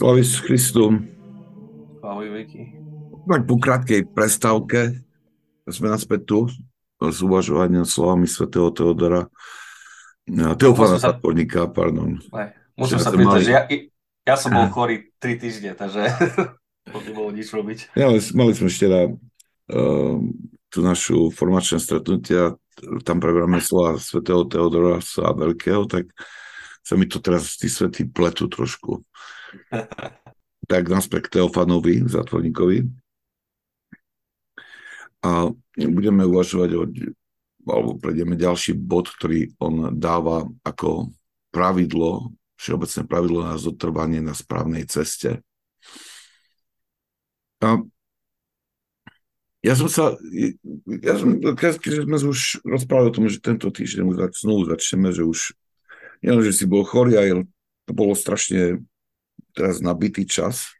Slavis Christu. Ahoj, Vicky. Tak po krátkej prestávke sme naspäť tu s uvažovaním slovami svätého Teodora. Teofana sa... Záporníka, pardon. Musím sa pýtať, mali... že ja, ja som bol chorý 3 týždne, takže to nebolo nič robiť. Ja, mali sme ešte uh, tú našu formačné stretnutia, tam preberáme slova svätého Teodora sa Veľkého, tak sa mi to teraz tí svety pletu trošku. tak naspäť k Teofanovi, zatvorníkovi. A budeme uvažovať o, alebo prejdeme ďalší bod, ktorý on dáva ako pravidlo, všeobecné pravidlo na zotrvanie na správnej ceste. A ja som sa, ja som, keď sme už rozprávali o tom, že tento týždeň už znovu začneme, že už, nielen, že si bol chorý, aj to bolo strašne teraz nabitý čas,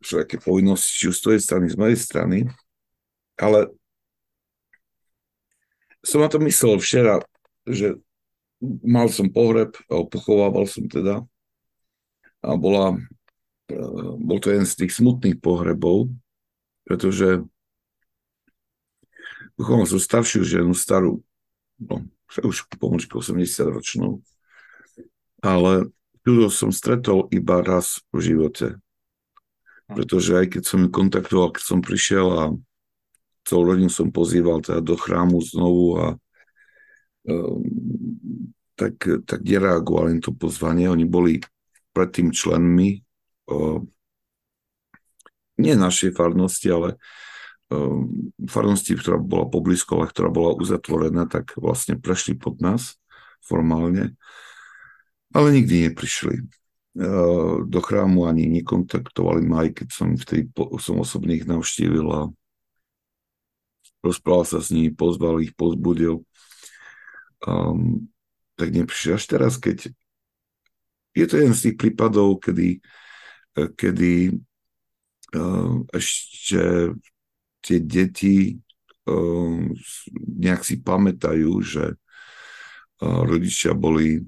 všelijaké povinnosti, či už z tvojej strany, z mojej strany, ale som na to myslel včera, že mal som pohreb, pochovával som teda. A bola, e, bol to jeden z tých smutných pohrebov, pretože pochoval som staršiu ženu, starú, no, už pomôžku 80 ročnú, ale Judo som stretol iba raz v živote. Pretože aj keď som ju kontaktoval, keď som prišiel a celú rodinu som pozýval teda do chrámu znovu a um, tak, tak nereagovali to pozvanie. Oni boli predtým členmi uh, nie našej farnosti, ale farnosti, ktorá bola poblízko, ale ktorá bola uzatvorená, tak vlastne prešli pod nás formálne ale nikdy neprišli do chrámu ani nekontaktovali ma, aj keď som vtedy som osobne ich navštívil a rozprával sa s nimi, pozval ich, pozbudil. Um, tak neprišli až teraz, keď je to jeden z tých prípadov, kedy, kedy ešte tie deti uh, nejak si pamätajú, že uh, rodičia boli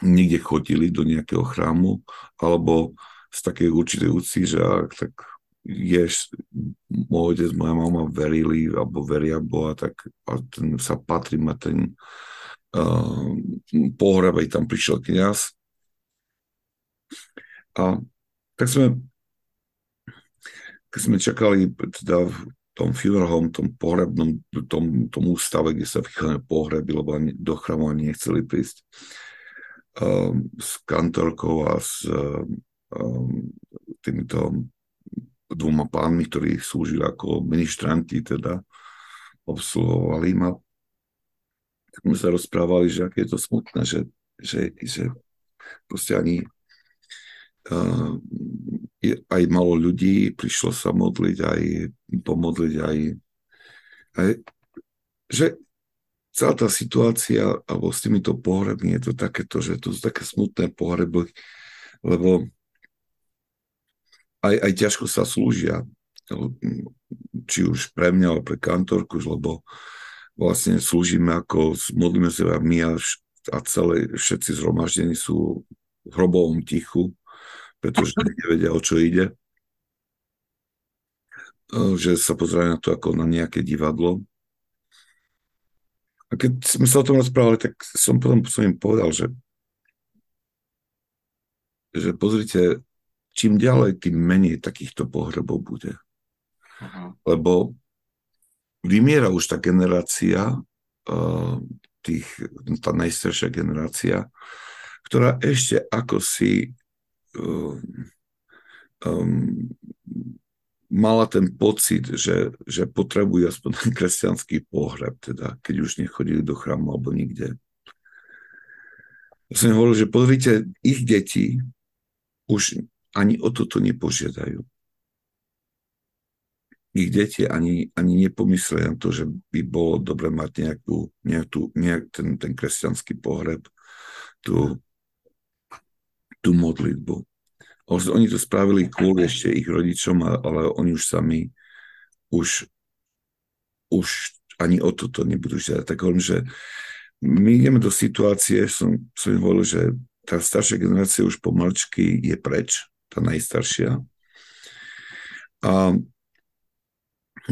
niekde chodili do nejakého chrámu, alebo z takej určitej úci, že ak tak je, môj otec, moja mama verili, alebo veria Boha, tak a ten sa patrí ma ten uh, pohreb, aj tam prišiel kniaz. A tak sme, keď sme čakali teda v tom funeral home, tom pohrebnom, tom, tom ústave, kde sa vychádzajú pohreby, lebo ani do chrámu ani nechceli prísť, um, s kantorkou a s um, týmito dvoma pánmi, ktorí slúžili ako ministranti, teda obsluhovali ma. Tak sme sa rozprávali, že aké je to smutné, že, že, že proste ani uh, aj malo ľudí prišlo sa modliť, aj pomodliť, aj, aj že celá tá situácia alebo s týmito pohrebmi je to takéto, že to sú také smutné pohreby, lebo aj, aj ťažko sa slúžia, či už pre mňa, alebo pre kantorku, lebo vlastne slúžime ako, modlíme sa my a, a celé, všetci zhromaždení sú v hrobovom tichu, pretože nevedia, o čo ide. Že sa pozerajú na to ako na nejaké divadlo. A keď sme sa o tom rozprávali, tak som potom som im povedal, že, že pozrite, čím ďalej, tým menej takýchto pohrebov bude. Uh-huh. Lebo vymiera už tá generácia, uh, tých, tá najstaršia generácia, ktorá ešte ako si um, mala ten pocit, že, že potrebujú aspoň ten kresťanský pohreb, teda keď už nechodili do chrámu alebo nikde. Ja som hovoril, že pozrite, ich deti už ani o toto nepožiadajú. Ich deti ani, ani nepomyslia na to, že by bolo dobre mať nejakú, nejakú nejak ten, ten kresťanský pohreb, tú, tú modlitbu. Oni to spravili kvôli ešte ich rodičom, ale oni už sami už, už ani o toto nebudú žiadať. Tak hovorím, že my ideme do situácie, som, som im hovoril, že tá staršia generácia už pomalčky je preč, tá najstaršia. A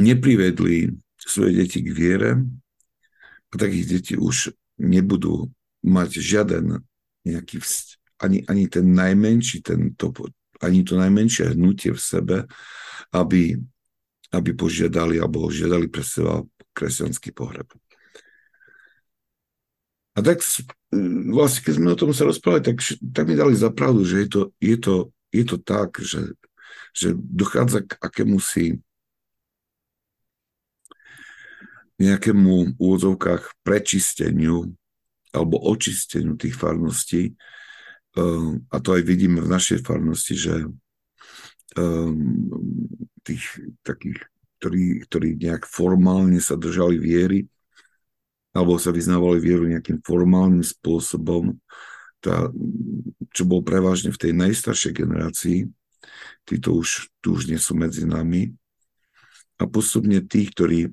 neprivedli svoje deti k viere a takých deti už nebudú mať žiaden nejaký vst- ani, ani ten najmenší, ten to, ani to najmenšie hnutie v sebe, aby, aby požiadali alebo žiadali pre seba kresťanský pohreb. A tak vlastne, keď sme o tom sa rozprávali, tak, tak mi dali za pravdu, že je to, je to, je to tak, že, že dochádza k akému si nejakému v úvodzovkách prečisteniu alebo očisteniu tých farností. A to aj vidíme v našej farnosti, že ehm, tých takých, ktorí, ktorí nejak formálne sa držali viery, alebo sa vyznávali vieru nejakým formálnym spôsobom, tá, čo bol prevažne v tej najstaršej generácii, títo už, tu už nie sú medzi nami. A postupne tí, ktorí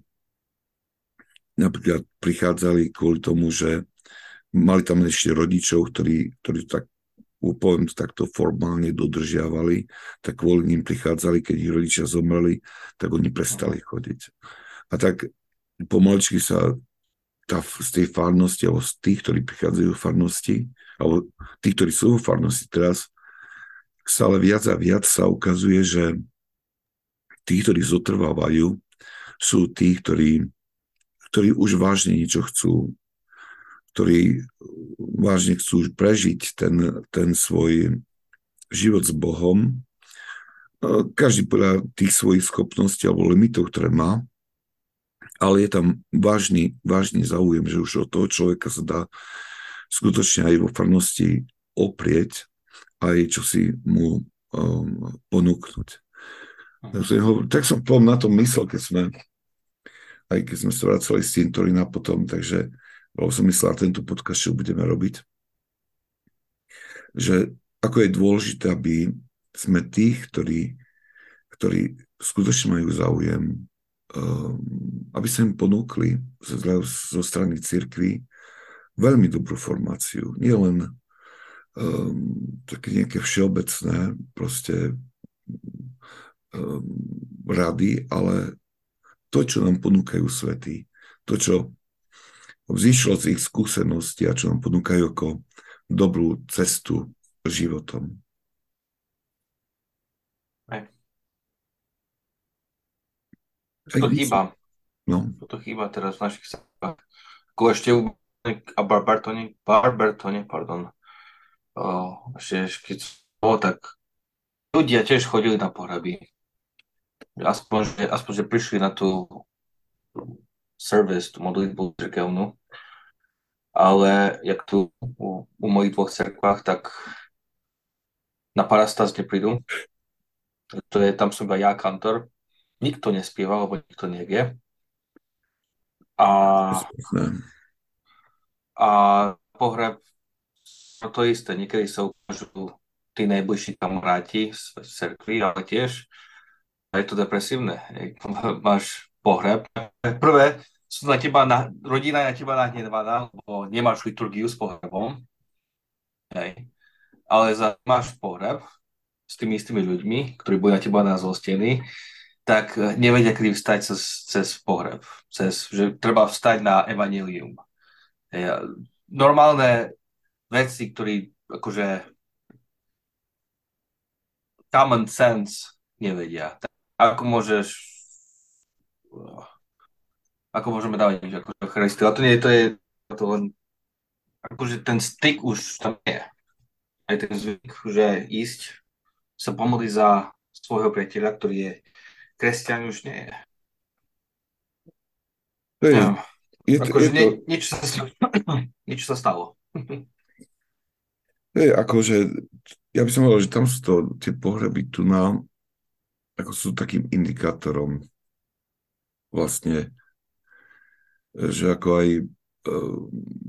napríklad prichádzali kvôli tomu, že mali tam ešte rodičov, ktorí, ktorí tak poviem to takto formálne dodržiavali, tak kvôli ním prichádzali, keď ich rodičia zomreli, tak oni prestali chodiť. A tak pomaličky sa tá, z tej farnosti, alebo z tých, ktorí prichádzajú v farnosti, alebo tí, ktorí sú v farnosti teraz, stále viac a viac sa ukazuje, že tí, ktorí zotrvávajú, sú tí, ktorí, ktorí už vážne niečo chcú, ktorí vážne chcú prežiť ten, ten svoj život s Bohom, každý podľa tých svojich schopností alebo limitov, ktoré má, ale je tam vážny, vážny záujem, že už od toho človeka sa dá skutočne aj vo farnosti oprieť a aj čo si mu um, ponúknuť. Tak, tak som na tom myslel, keď sme aj keď sme sa vracali z cintorína potom, takže bolo som myslel tento podcast, čo budeme robiť, že ako je dôležité, aby sme tých, ktorí, ktorí skutočne majú záujem Ehm, aby sa im ponúkli zo strany cirkvy veľmi dobrú formáciu. Nie len um, také nejaké všeobecné proste um, rady, ale to, čo nám ponúkajú svety, to, čo vzýšlo z ich skúsenosti a čo nám ponúkajú ako dobrú cestu životom. To chýba. No. To chýba teraz v našich srdciach. Ako ešte u a Barbertone, Barbertone, pardon. O, ešte, keď bolo, tak ľudia tiež chodili na pohraby. Aspoň, že, aspoň, že prišli na tú service, tú modlitbu cirkevnú. Ale jak tu u, u mojich dvoch cerkvách, tak na parastas neprídu. To je, tam som iba ja, kantor, nikto nespieva, lebo nikto nevie. A, a pohreb no to isté, niekedy sa ukážu tí najbližší kamaráti z cerkvy, ale tiež je to depresívne. Máš pohreb. Prvé, sú na teba, na, rodina je na teba nahnevaná, lebo nemáš liturgiu s pohrebom. Hej. Ale za, máš pohreb s tými istými ľuďmi, ktorí boli na teba na zlostení tak eh, nevedia, kedy vstať cez, cez pohreb, cez, že treba vstať na evanilium. Normálne veci, ktorí akože common sense nevedia. Tak ako môžeš ako môžeme dávať niečo ako Christu. A to nie to je to len akože ten styk už tam je. Aj ten zvyk, že ísť sa pomodliť za svojho priateľa, ktorý je kresťan už nie je. To je, no. je, to, akože je to... Nie, nič, sa, nič sa stalo. To je akože, ja by som povedal, že tam sú to tie pohreby tu na, ako sú takým indikátorom vlastne, že ako aj uh,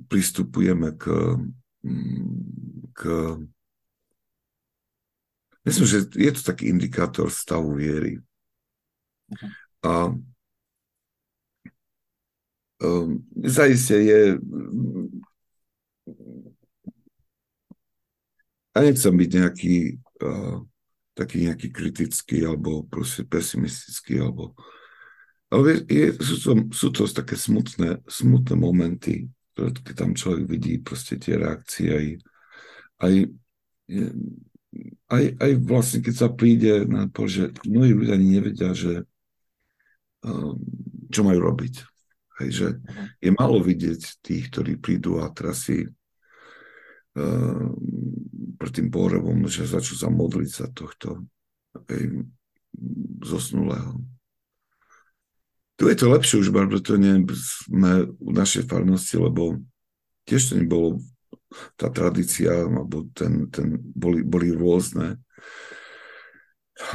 pristupujeme k, k myslím, že je to taký indikátor stavu viery. A um, zaiste je ja nechcem byť nejaký uh, taký nejaký kritický alebo proste pesimistický alebo ale je, sú, to, sú to také smutné, smutné momenty, keď tam človek vidí proste tie reakcie aj, aj, aj, aj vlastne keď sa príde na to, že mnohí ľudia ani nevedia, že um, čo majú robiť. Hej, že mhm. je málo vidieť tých, ktorí prídu a teraz si uh, pred tým pohrebom, že začnú sa modliť za tohto hej, zosnulého. Tu je to lepšie už, nie sme u našej farnosti, lebo tiež to nebolo tá tradícia, alebo ten, ten boli, boli rôzne.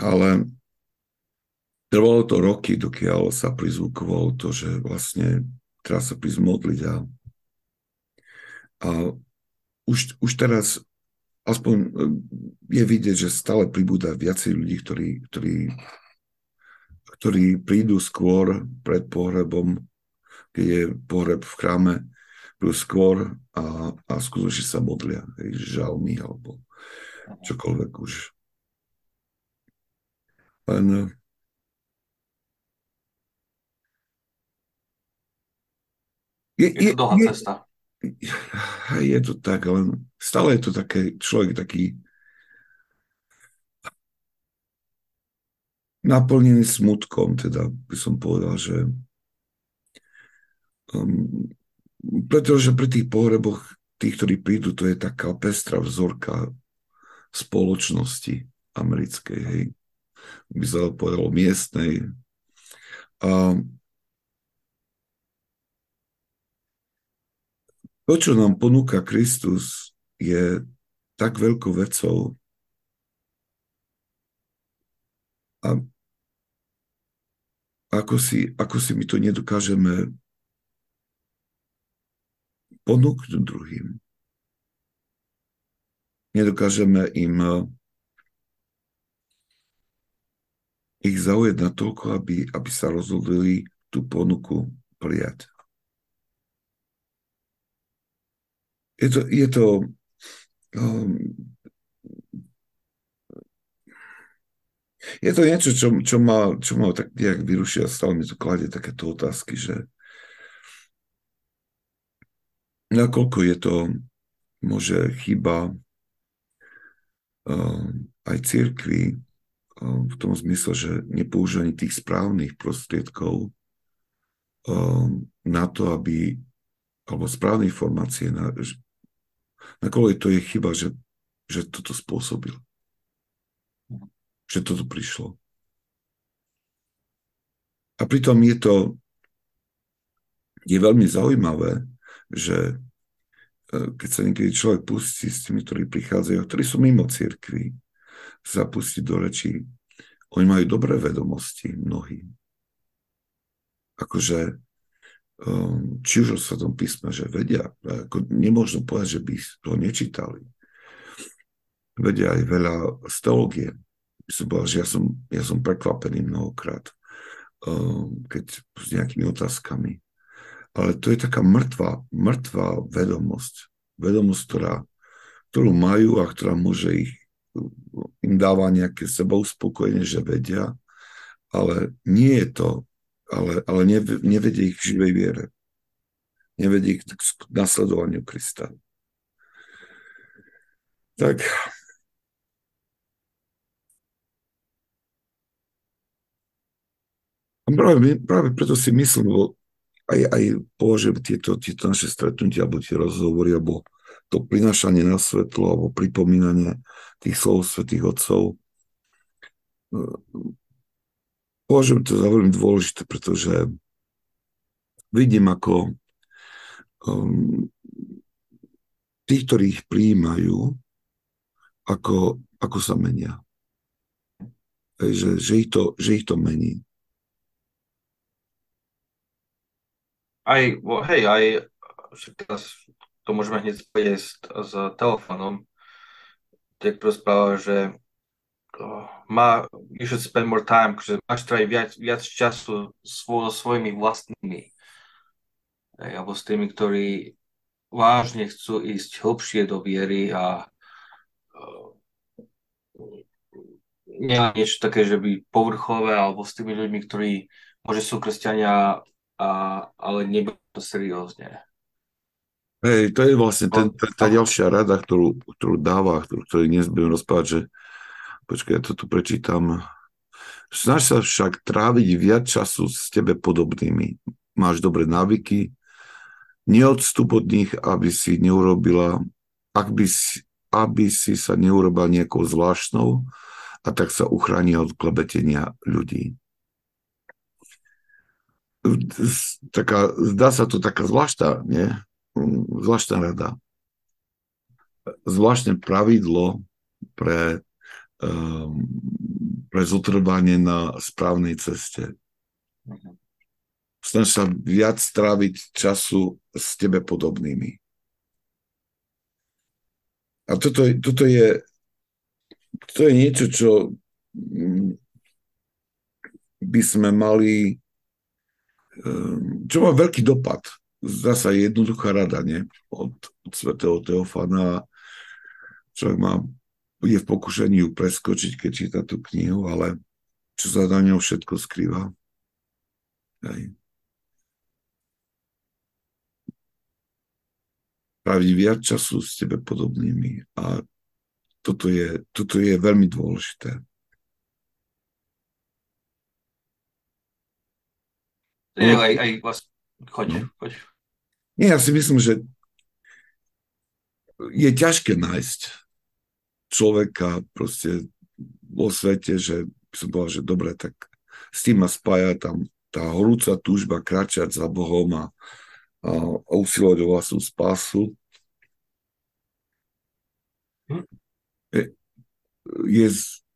Ale trvalo to roky, dokiaľ sa prizvukovalo to, že vlastne treba sa prísť modliť a, a už, už teraz aspoň je vidieť, že stále pribúda viacej ľudí, ktorí, ktorí ktorí prídu skôr pred pohrebom, keď je pohreb v chráme, prídu skôr a, a skutočne sa modlia, hej, žalmy alebo čokoľvek už. Len je, je, je to dlhá je, cesta. Je to tak, ale stále je to také, človek taký naplnený smutkom, teda by som povedal, že um, pretože pri tých pohreboch tých, ktorí prídu, to je taká pestrá vzorka spoločnosti americkej, hej, by sa povedalo miestnej. A to, čo nám ponúka Kristus, je tak veľkou vecou. A ako si, ako si my to nedokážeme ponúknuť druhým. Nedokážeme im eh, ich zaujať na toľko, aby, aby sa rozhodli tú ponuku prijať. Je to, je to um, je to niečo, čo, čo, ma, čo ma tak nejak vyruší a stále mi to kladie takéto otázky, že nakoľko je to môže chyba uh, aj církvy uh, v tom zmysle, že nepoužívanie tých správnych prostriedkov uh, na to, aby alebo správne informácie, na, nakoľko to je chyba, že, že toto spôsobil že toto prišlo. A pritom je to je veľmi zaujímavé, že e, keď sa niekedy človek pustí s tými, ktorí prichádzajú, ktorí sú mimo cirkvi, sa pustí do rečí, oni majú dobré vedomosti, mnohí. Akože, um, či už o Svetom písme, že vedia, ako nemôžno povedať, že by to nečítali. Vedia aj veľa z teológie som povedal, že ja som, ja som prekvapený mnohokrát, uh, keď s nejakými otázkami. Ale to je taká mŕtva, mŕtva vedomosť. Vedomosť, ktorá, ktorú majú a ktorá môže ich, im dáva nejaké sebouspokojenie, že vedia, ale nie je to, ale, ale nevedie ich k živej viere. Nevedie ich k nasledovaniu Krista. Tak A práve, práve preto si myslím, lebo aj, aj považujem tieto, tieto naše stretnutia, alebo tie rozhovory, alebo to prinášanie na svetlo, alebo pripomínanie tých slov svetých otcov, považujem to za veľmi dôležité, pretože vidím, ako um, tí, ktorí ich prijímajú, ako, ako sa menia. Že, že, ich to, že ich to mení. Aj, hej, aj teraz to môžeme hneď spojiť s, telefónom. Tak rozpráva, že uh, má, you should spend more time, že máš tráviť viac, viac času svo, svojimi vlastnými. Hej, alebo s tými, ktorí vážne chcú ísť hlbšie do viery a nie niečo také, že by povrchové alebo s tými ľuďmi, ktorí môže sú kresťania, a, ale nebudú to seriózne. Hej, to je vlastne ten, tá, tá ďalšia rada, ktorú, ktorú dáva, ktorú, ktorú dnes budem rozprávať, že počkaj, ja to tu prečítam. Snaž sa však tráviť viac času s tebe podobnými. Máš dobré návyky, neodstup od nich, aby si neurobila, ak by si, aby si sa neurobila nejakou zvláštnou a tak sa uchráni od klebetenia ľudí. Taká, zdá sa to taká zvláštna, nie? zvláštna rada. Zvláštne pravidlo pre, um, pre zotrvanie na správnej ceste. Snaž sa viac stráviť času s tebe podobnými. A toto, toto je to je niečo, čo mm, by sme mali, čo má veľký dopad zdá sa jednoduchá rada, nie? Od, od svetého Teofana. Človek má, je v pokušení ju preskočiť, keď číta tú knihu, ale čo sa na ňou všetko skrýva. Hej. Praví viac času s tebe podobnými a toto je, toto je veľmi dôležité. Je, aj, aj vlastne, choď, no. choď. Nie, ja si myslím, že je ťažké nájsť človeka proste vo svete, že som povedal, že dobre, tak s tým ma spája tam tá horúca túžba kráčať za Bohom a, a, a usilovať o vlastnú spásu. Je, je,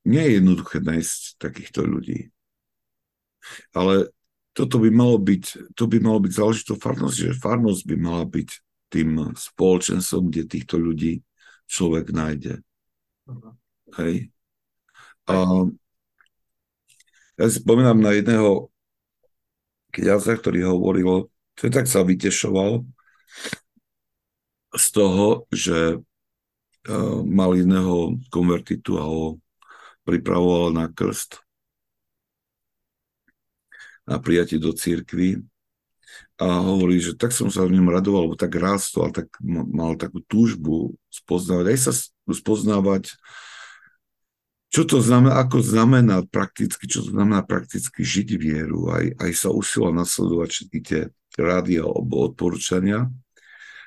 nie je jednoduché nájsť takýchto ľudí. Ale toto by malo byť, to by malo byť záležitosť farnosti, že farnosť by mala byť tým spoločenstvom, kde týchto ľudí človek nájde. Uh-huh. Hej. A ja si spomínam na jedného kniaza, ktorý hovoril, že tak sa vytešoval z toho, že uh, mal iného konvertitu a ho pripravoval na krst na prijatie do církvy a hovorí, že tak som sa v ňom radoval, lebo tak rástol, tak mal takú túžbu spoznávať, aj sa spoznávať, čo to znamená, ako znamená prakticky, čo to znamená prakticky žiť vieru, aj, aj sa usila nasledovať všetky tie rády alebo odporúčania.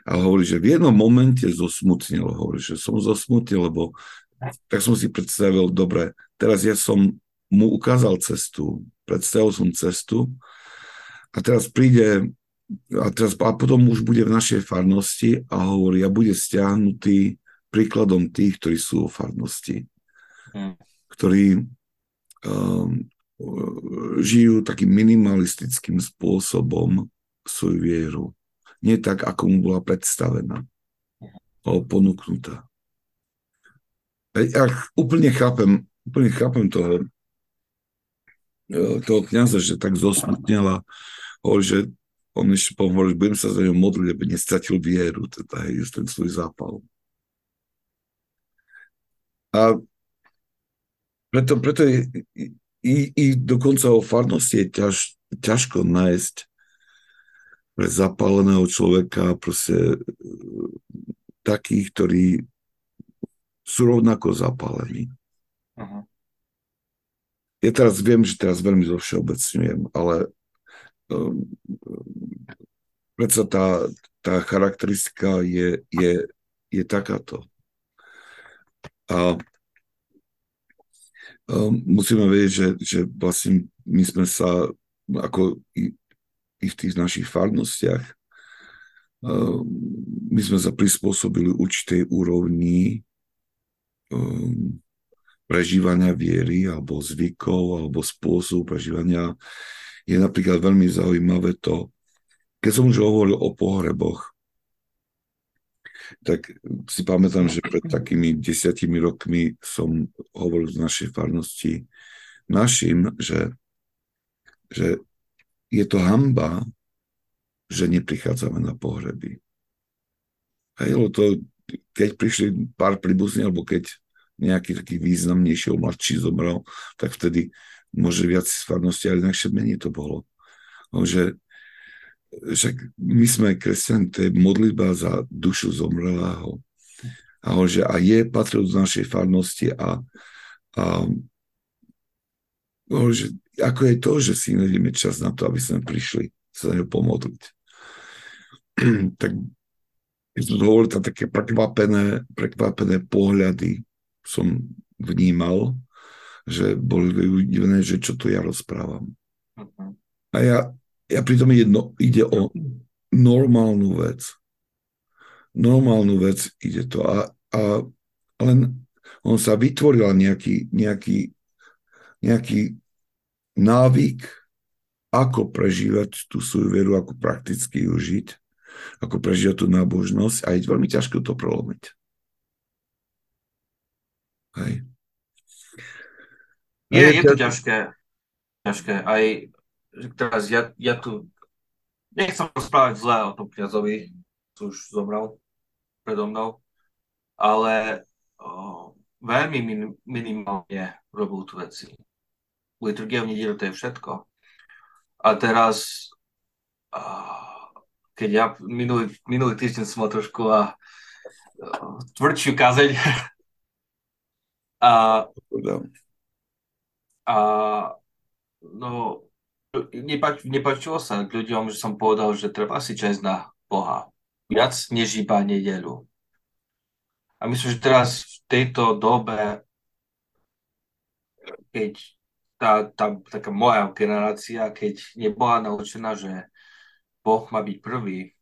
A hovorí, že v jednom momente zosmutnil, hovorí, že som zosmutnil, lebo tak som si predstavil, dobre, teraz ja som mu ukázal cestu, predstavil som cestu a teraz príde a, teraz, a potom už bude v našej farnosti a hovorí, a bude stiahnutý príkladom tých, ktorí sú v farnosti, hmm. ktorí um, žijú takým minimalistickým spôsobom svoju vieru. Nie tak, ako mu bola predstavená, alebo ponúknutá. Ja úplne chápem, úplne chápem toho toho kniaza, že tak zosmutnela, hovorí, že on ešte že budem sa za ňou modliť, aby nestratil vieru, teda hej, ten svoj zápal. A preto, preto je, i, i dokonca o farnosti je ťaž, ťažko nájsť pre zapáleného človeka proste e, takých, ktorí sú rovnako zapálení. Uh-huh ja teraz viem, že teraz veľmi zovšeobecňujem, ale um, predsa tá, tá charakteristika je, je, je takáto. A um, musíme vedieť, že, že vlastne my sme sa ako i, i v tých našich farnostiach um, my sme sa prispôsobili určitej úrovni um, prežívania viery alebo zvykov alebo spôsobu prežívania je napríklad veľmi zaujímavé to, keď som už hovoril o pohreboch, tak si pamätám, že pred takými desiatimi rokmi som hovoril z našej farnosti našim, že, že je to hamba, že neprichádzame na pohreby. Hej, to, keď prišli pár príbuzní, alebo keď nejaký taký významnejší, mladší zomrel, tak vtedy môže viac farnosti, ale inakšie menej to bolo. No, však my sme kresťania, to je modlitba za dušu zomrelého. A že a je patril z našej farnosti a, a že ako je to, že si nevieme čas na to, aby sme prišli sa na pomodliť. tak keď som hovoril, tam také prekvapené, prekvapené pohľady som vnímal, že boli udivené, že čo to ja rozprávam. A ja, ja pritom jedno, ide o normálnu vec. Normálnu vec ide to. A, a len on sa vytvoril nejaký, nejaký, nejaký návyk, ako prežívať tú svoju veru, ako prakticky ju žiť ako prežívať tú nábožnosť a je veľmi ťažké to prelomiť. Hej. Je, je to ťažké. ťažké. Aj teraz ja, ja tu nechcem rozprávať zle o tom kniazovi, čo už zomrel predo mnou, ale o, veľmi min, minimálne robil tu veci. Liturgia v nedelu to je všetko. A teraz o, keď ja minulý, minulý týždeň som mal trošku a, tvrdšiu kazeň. a, a no, nepač, nepačilo sa k ľuďom, že som povedal, že treba si čas na Boha. Viac než iba nedelu. A myslím, že teraz v tejto dobe, keď tá, tá taká moja generácia, keď nebola naučená, že Boh má byť prvý,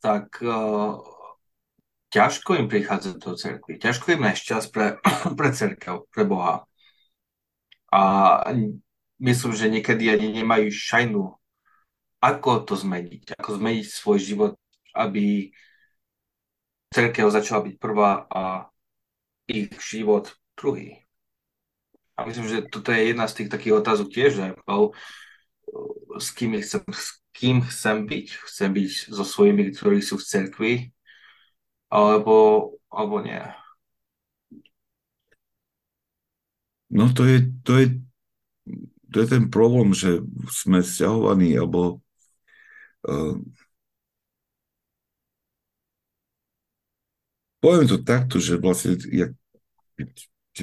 tak uh, ťažko im prichádzať do cerkvy. Ťažko im nájsť čas pre, pre cerkev, pre Boha. A myslím, že niekedy ani nemajú šajnu, ako to zmeniť, ako zmeniť svoj život, aby cerkev začala byť prvá a ich život druhý. A myslím, že toto je jedna z tých takých otázok tiež, že s kým, chcem, s kým chcem byť. Chcem byť so svojimi, ktorí sú v cerkvi, alebo, alebo nie. No to je, to je, to je ten problém, že sme sťahovaní, alebo uh, poviem to takto, že vlastne jak,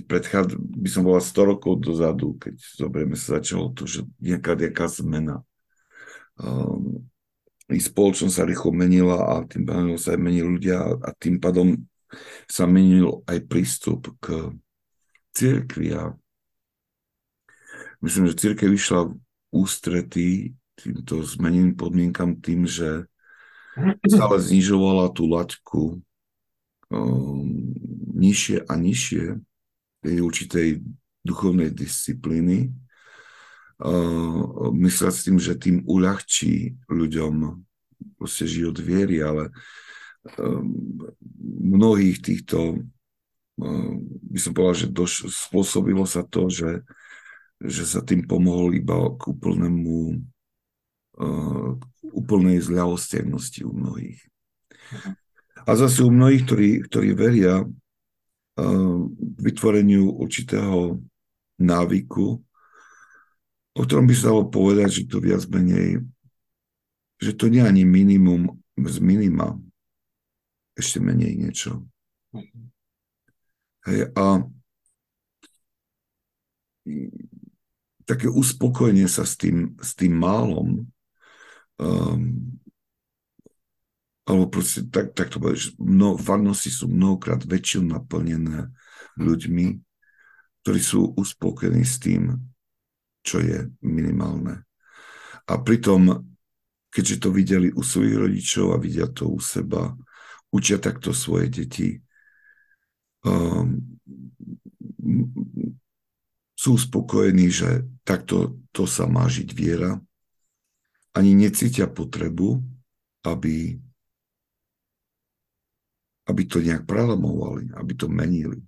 predchád, by som bola 100 rokov dozadu, keď zoberieme sa začalo to, že nejaká, nejaká zmena. Um, I spoločnosť sa rýchlo menila a tým pádom sa aj menili ľudia a tým pádom sa menil aj prístup k cirkvi a myslím, že církev vyšla v ústretí týmto zmeneným podmienkam tým, že stále znižovala tú laťku um, nižšie a nižšie tej určitej duchovnej disciplíny, uh, myslela s tým, že tým uľahčí ľuďom proste život viery, ale um, mnohých týchto uh, by som povedal, že doš, spôsobilo sa to, že, že sa tým pomohol iba k úplnému úplnej zľahostevnosti u mnohých. A zase u mnohých, ktorí, ktorí veria, vytvoreniu určitého návyku, o ktorom by sa dalo povedať, že to viac menej, že to nie je ani minimum z minima, ešte menej niečo. Hej, a také uspokojenie sa s tým, s tým málom um, alebo proste tak, tak to bude, že mno, farnosti sú mnohokrát väčšinou naplnené ľuďmi, ktorí sú uspokojení s tým, čo je minimálne. A pritom, keďže to videli u svojich rodičov a vidia to u seba, učia takto svoje deti, um, sú uspokojení, že takto to sa má žiť viera, ani necítia potrebu, aby aby to nejak prelamovali, aby to menili.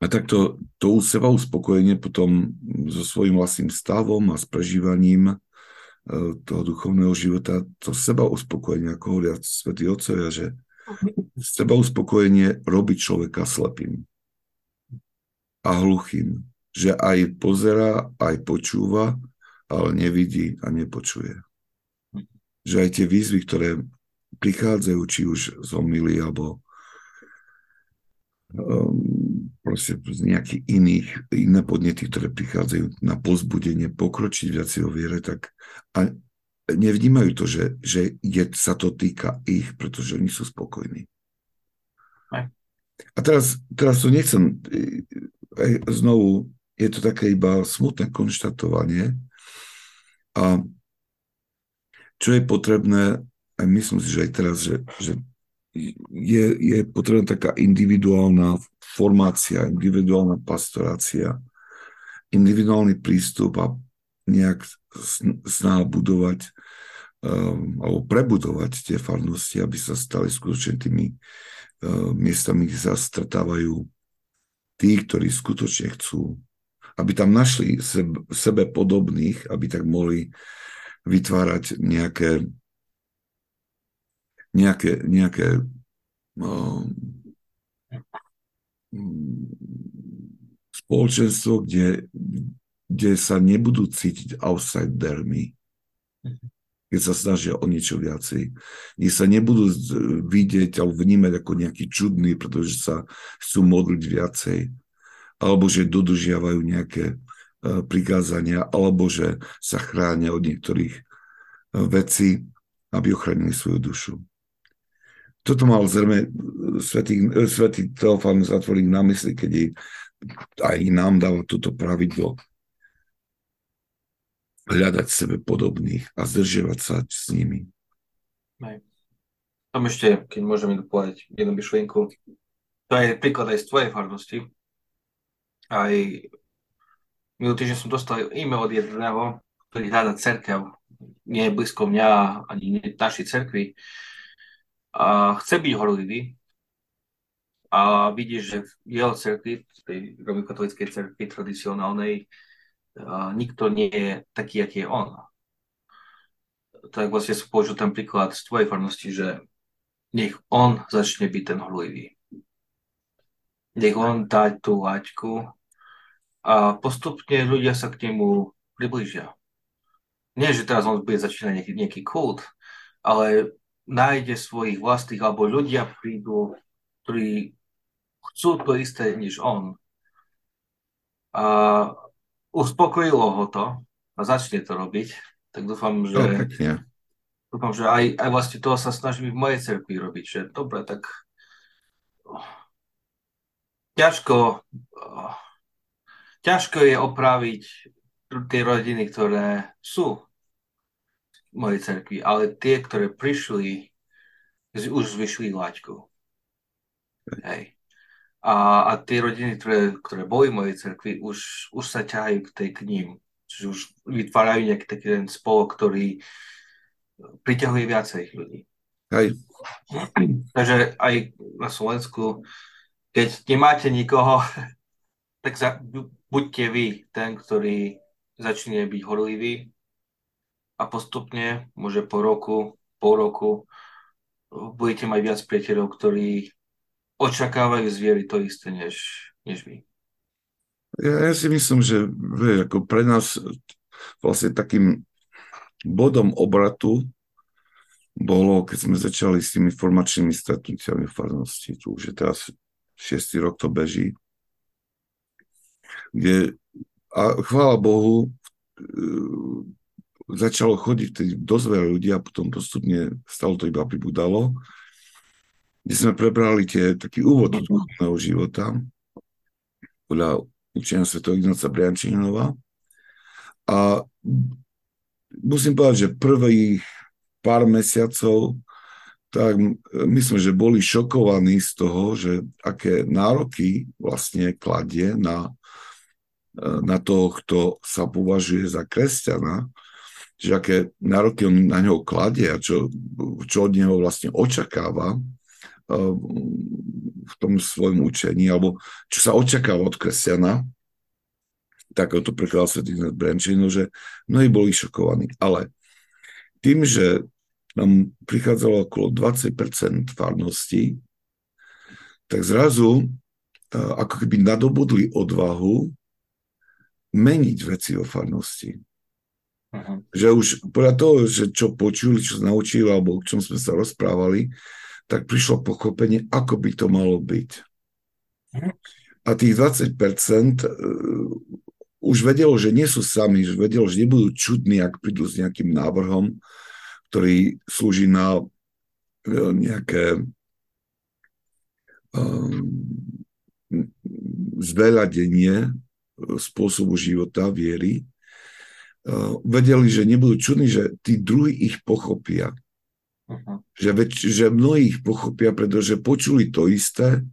A takto to u seba uspokojenie potom so svojím vlastným stavom a s prežívaním e, toho duchovného života, to seba uspokojenie, ako hovoria svätí otcovia, že Seba uspokojenie robí človeka slepým a hluchým, že aj pozera, aj počúva, ale nevidí a nepočuje. Že aj tie výzvy, ktoré prichádzajú, či už z omily, alebo um, proste z nejakých iných, iné podnety, ktoré prichádzajú na pozbudenie, pokročiť viac o viere, tak a nevnímajú to, že, že je, sa to týka ich, pretože oni sú spokojní. A teraz, teraz to nechcem, aj znovu, je to také iba smutné konštatovanie a čo je potrebné, a myslím si, že aj teraz, že, že je, je potrebná taká individuálna formácia, individuálna pastorácia, individuálny prístup a nejak snaha budovať um, alebo prebudovať tie farnosti, aby sa stali skutočne tými uh, miestami, kde sa stretávajú tí, ktorí skutočne chcú, aby tam našli sebe, sebe podobných, aby tak mohli vytvárať nejaké nejaké, nejaké um, spoločenstvo, kde kde sa nebudú cítiť outsidermi, keď sa snažia o niečo viacej. Kde sa nebudú vidieť alebo vnímať ako nejaký čudný, pretože sa chcú modliť viacej. Alebo že dodržiavajú nejaké e, prikázania, alebo že sa chránia od niektorých e, vecí, aby ochránili svoju dušu. Toto mal zrejme svetý, e, svetý Teofán Zatvorík na mysli, keď aj nám dáva toto pravidlo hľadať sebe podobných a zdržiavať sa s nimi. Aj. Tam ešte, keď môžem mi povedať jednu myšlienku, to je príklad aj z tvojej farnosti. Aj minulý týždeň som dostal e-mail od jedného, ktorý hľada cerkev, nie je blízko mňa, ani našej cerkvi. A chce byť horlivý a vidí, že v jeho cerkvi, tej romikatolickej cerkvi tradicionálnej, nikto nie je taký, aký je on. Tak vlastne som použil ten príklad z tvojej farnosti, že nech on začne byť ten horlivý. Nech on dá tú laťku a postupne ľudia sa k nemu približia. Nie, že teraz on bude začínať nejaký, nejaký kult, ale nájde svojich vlastných, alebo ľudia prídu, ktorí chcú to isté, než on. A uspokojilo ho to a začne to robiť, tak dúfam, že, no, dúfam, že aj, aj vlastne toho sa snažím v mojej cerkvi robiť, že dobre, tak ťažko, ťažko je opraviť tie rodiny, ktoré sú mojej cerkvi, ale tie, ktoré prišli, už zvyšili laťku. Hej. A, a tie rodiny, ktoré, ktoré boli v mojej cerkvi, už, už sa ťahajú k tej k ním. Čiže už vytvárajú nejaký taký ten spolok, ktorý priťahuje viacej ľudí. Hej. Takže aj na Slovensku, keď nemáte nikoho, tak za, buďte vy ten, ktorý začne byť horlivý a postupne, môže po roku, po roku, budete mať viac priateľov, ktorí očakávajú zviery to isté, než, než vy. Ja, ja si myslím, že vie, ako pre nás vlastne takým bodom obratu bolo, keď sme začali s tými formačnými stretnutiami v farnosti. Tu už je teraz 6. rok to beží. Kde, a chvála Bohu, začalo chodiť dosť veľa ľudí a potom postupne stalo to iba pribudalo kde sme prebrali tie, taký úvod do duchovného života podľa učenia Sv. Ignáca Briančinova. A musím povedať, že prvých pár mesiacov tak myslím, že boli šokovaní z toho, že aké nároky vlastne kladie na, na toho, kto sa považuje za kresťana, že aké nároky on na ňo kladie a čo, čo od neho vlastne očakáva v tom svojom učení, alebo čo sa očakáva od kresťana, tak to prekladal svetý Brančino, že mnohí boli šokovaní. Ale tým, že nám prichádzalo okolo 20% farností, tak zrazu ako keby nadobudli odvahu meniť veci o farnosti. Uh-huh. Že už podľa toho, že čo počuli, čo sa naučili, alebo o čom sme sa rozprávali, tak prišlo pochopenie, ako by to malo byť. Uh-huh. A tých 20% uh, už vedelo, že nie sú sami, že vedelo, že nebudú čudní, ak prídu s nejakým návrhom, ktorý slúži na uh, nejaké um, zveľadenie spôsobu života, viery, vedeli, že nebudú čudní, že tí druhí ich pochopia. Uh-huh. Že, veď, že mnohí ich pochopia, pretože počuli to isté,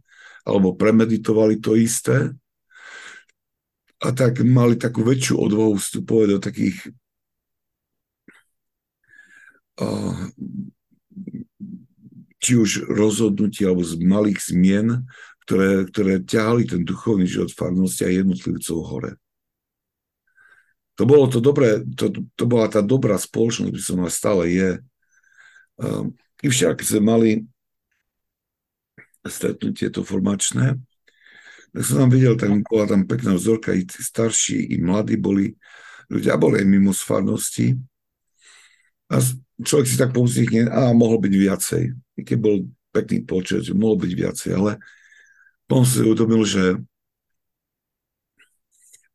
alebo premeditovali to isté a tak mali takú väčšiu odvahu vstupovať do takých uh, či už rozhodnutí alebo z malých zmien, ktoré, ktoré ťahali ten duchovný život farnosti a jednotlivcov hore. To bolo to dobré, to, to bola tá dobrá spoločnosť, by som stále je. Um, I však sme mali stretnutie to formačné, tak som tam videl, tak bola tam pekná vzorka, i starší, i mladí boli ľudia, boli aj mimo z farnosti. A človek si tak pomyslí, a mohlo byť viacej. I keď bol pekný počet, mohlo byť viacej, ale on si uvedomil, že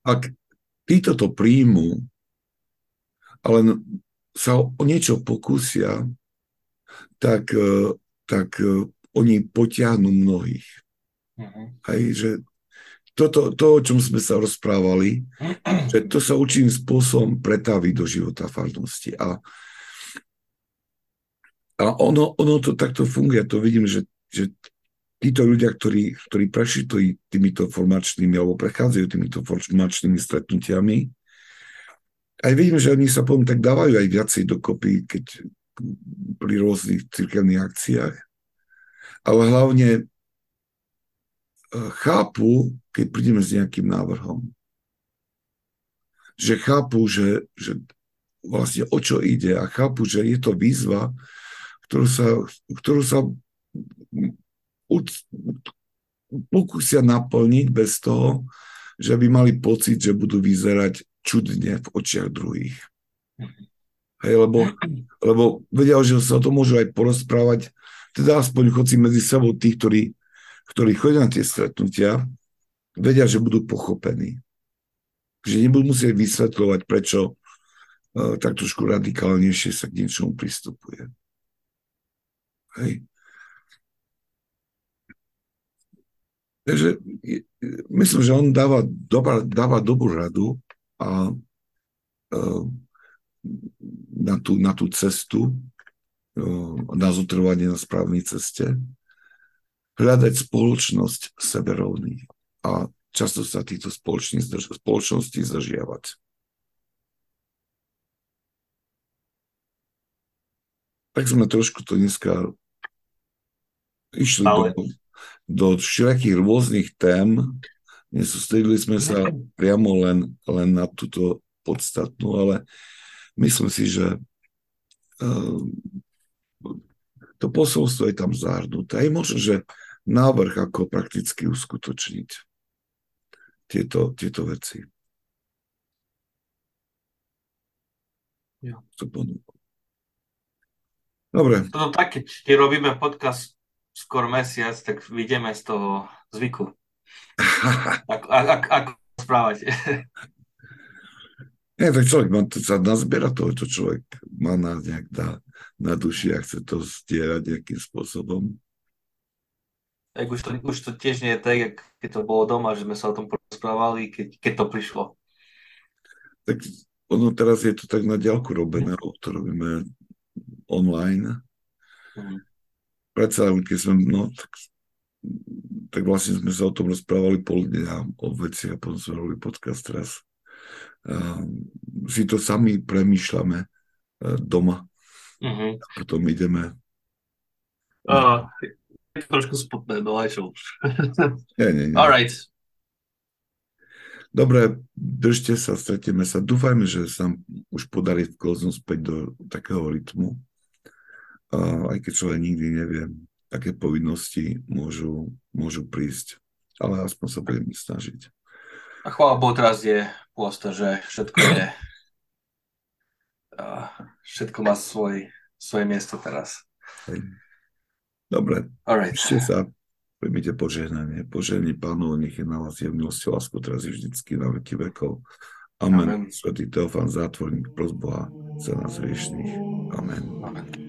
ak títo to príjmu, ale sa o niečo pokúsia, tak, e, tak e, oni potiahnu mnohých. Uh-huh. Hej, že toto, to, o čom sme sa rozprávali, že to sa určitým spôsobom pretaví do života farnosti. A, a ono, ono to takto funguje. To vidím, že, že títo ľudia, ktorí, ktorí prešli týmito formačnými alebo prechádzajú týmito formačnými stretnutiami, aj vidím, že oni sa potom tak dávajú aj viacej dokopy, keď pri rôznych cirkevných akciách. Ale hlavne e, chápu, keď prídeme s nejakým návrhom. Že chápu, že, že vlastne o čo ide a chápu, že je to výzva, ktorú sa, ktorú sa pokúsia naplniť bez toho, že by mali pocit, že budú vyzerať čudne v očiach druhých. Hej, lebo, lebo vedia, že sa o tom môžu aj porozprávať, teda aspoň chodci medzi sebou tých, ktorí, ktorí chodia na tie stretnutia, vedia, že budú pochopení. Že nebudú musieť vysvetľovať, prečo uh, tak trošku radikálnejšie sa k niečomu pristupuje. Hej. Takže myslím, že on dáva, dobrá, dáva dobrú radu a, a na, tú, na tú cestu, na zotrvanie na správnej ceste, hľadať spoločnosť seberovných a často sa týchto spoločností zdržiavať. Tak sme trošku to dneska išli Ale... do, do všetkých rôznych tém. Nesústredili sme sa priamo len, len na túto podstatnú, ale myslím si, že uh, to posolstvo je tam zahrnuté. Aj možno, že návrh, ako prakticky uskutočniť tieto, tieto veci. Ja. Dobre. To tak, keď robíme podcast skôr mesiac, tak vidíme z toho zvyku. ako, ako, ako správať. Nie, tak človek má, to sa nazbiera toho, čo človek má na, nejak na, na duši a chce to stierať nejakým spôsobom. Tak už to, už to tiež nie je tak, keď to bolo doma, že sme sa o tom porozprávali, keď, keď to prišlo. Tak ono teraz je to tak na diálku robené, mm. to robíme online. Mm predsa, keď sme, no, tak, tak vlastne sme sa o tom rozprávali pol dňa o veci a potom sme robili podcast teraz. Uh, si to sami premýšľame uh, doma. Uh-huh. A potom ideme. Uh, trošku spotné, no aj čo už. nie, nie, nie. All right. Dobre, držte sa, stretieme sa. Dúfajme, že sa už podarí vklznúť späť do takého rytmu aj keď človek nikdy nevie, aké povinnosti môžu, môžu prísť. Ale aspoň sa budeme snažiť. A chvála Bohu, teraz je pôsto, že všetko je všetko má svoj, svoje miesto teraz. Dobre, Alright. ešte sa Príjmite požehnanie. Požehnanie pánov, nech je na vás je milosť lásku teraz i vždycky na veky vekov. Amen. Amen. Svetý Teofán, zátvorník, pros Boha za nás riešných. Amen. Amen.